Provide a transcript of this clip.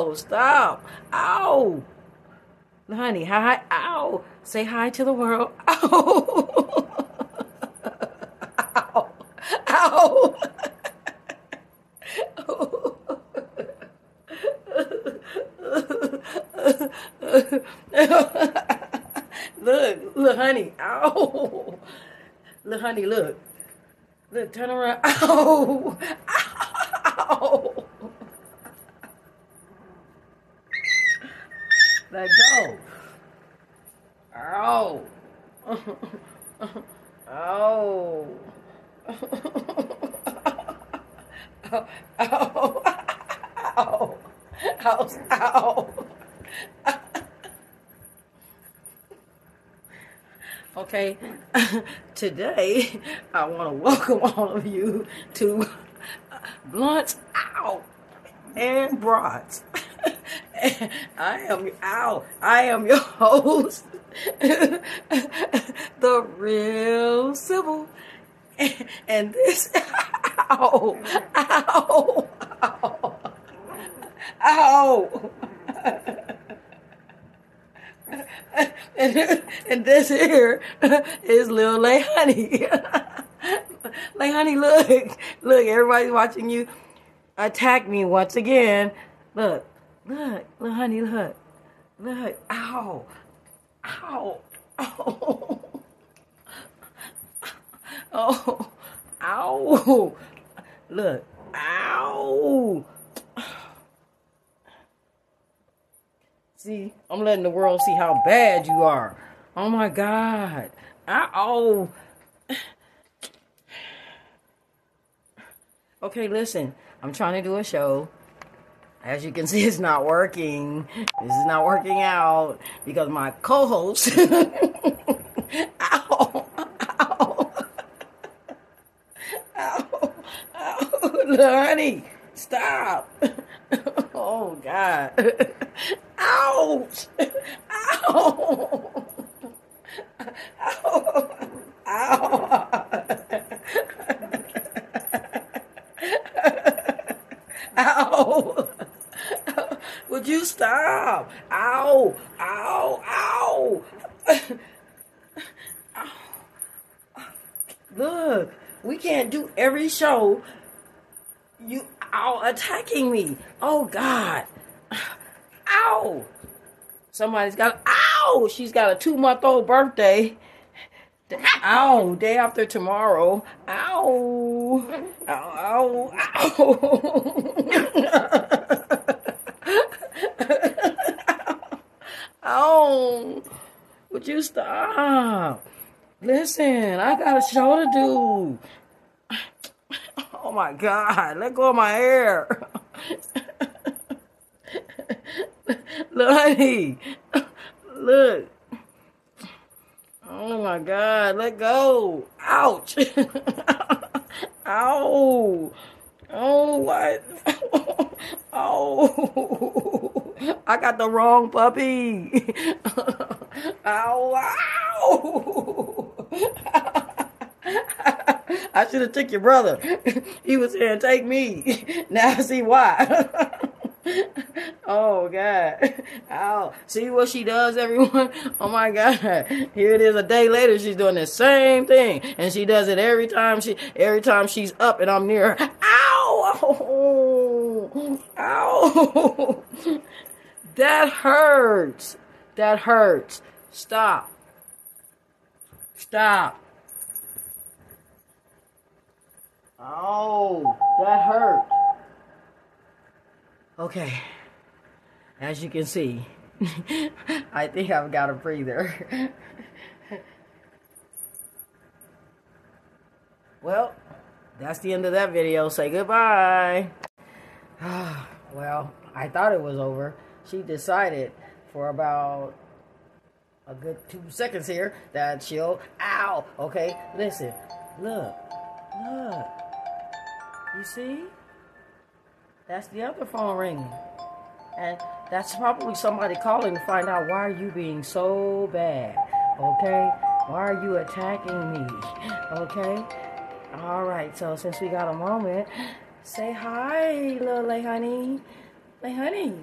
Oh, stop. Ow. Honey, hi. Ow. Say hi to the world. Ow. Ow. Ow. look, look, honey. Ow. Look, honey, look. Look, turn around. Ow. Ow. Let go. Ow. Ow. Ow. Ow. Ow. Ow. Okay, today I want to welcome all of you to Blunts Out and Brats. I am ow. I am your host, the real and this ow, ow, ow, ow. and, and this here is Lil Lay Honey. Lay Honey, look, look, everybody's watching you attack me once again. Look, look, Lil Honey, look, look, ow, ow, ow, oh, ow, look, ow. See, I'm letting the world see how bad you are. Oh my God. Ow. Okay, listen. I'm trying to do a show. As you can see, it's not working. This is not working out because my co-host. ow. Ow. Ow. Ow. Honey, stop. Oh, God. Ouch! Ow! Ow! Ow! Ow! Would you stop? Ow! Ow! Ow! Look, we can't do every show. You ow attacking me. Oh God. Ow! Somebody's got, ow! She's got a two month old birthday. Ow, day after tomorrow. Ow. Ow, ow, ow. ow. Would you stop? Listen, I got a show to do. Oh my God, let go of my hair. Look, honey. Look. Oh my God. Let go. Ouch. Ow. Oh, what? oh. I got the wrong puppy. ow. Ow. I should have took your brother. He was saying, take me. Now I see why. oh God. Ow. See what she does, everyone? Oh my God. Here it is a day later, she's doing the same thing. And she does it every time she every time she's up and I'm near her. Ow! Oh. Ow! That hurts. That hurts. Stop. Stop. Oh, that hurt. Okay, as you can see, I think I've got a breather. well, that's the end of that video. Say goodbye. well, I thought it was over. She decided for about a good two seconds here that she'll. Ow! Okay, listen. Look. Look. You see? That's the other phone ringing. And that's probably somebody calling to find out why are you being so bad. Okay? Why are you attacking me? Okay? Alright, so since we got a moment, say hi, little lay honey. Lay honey.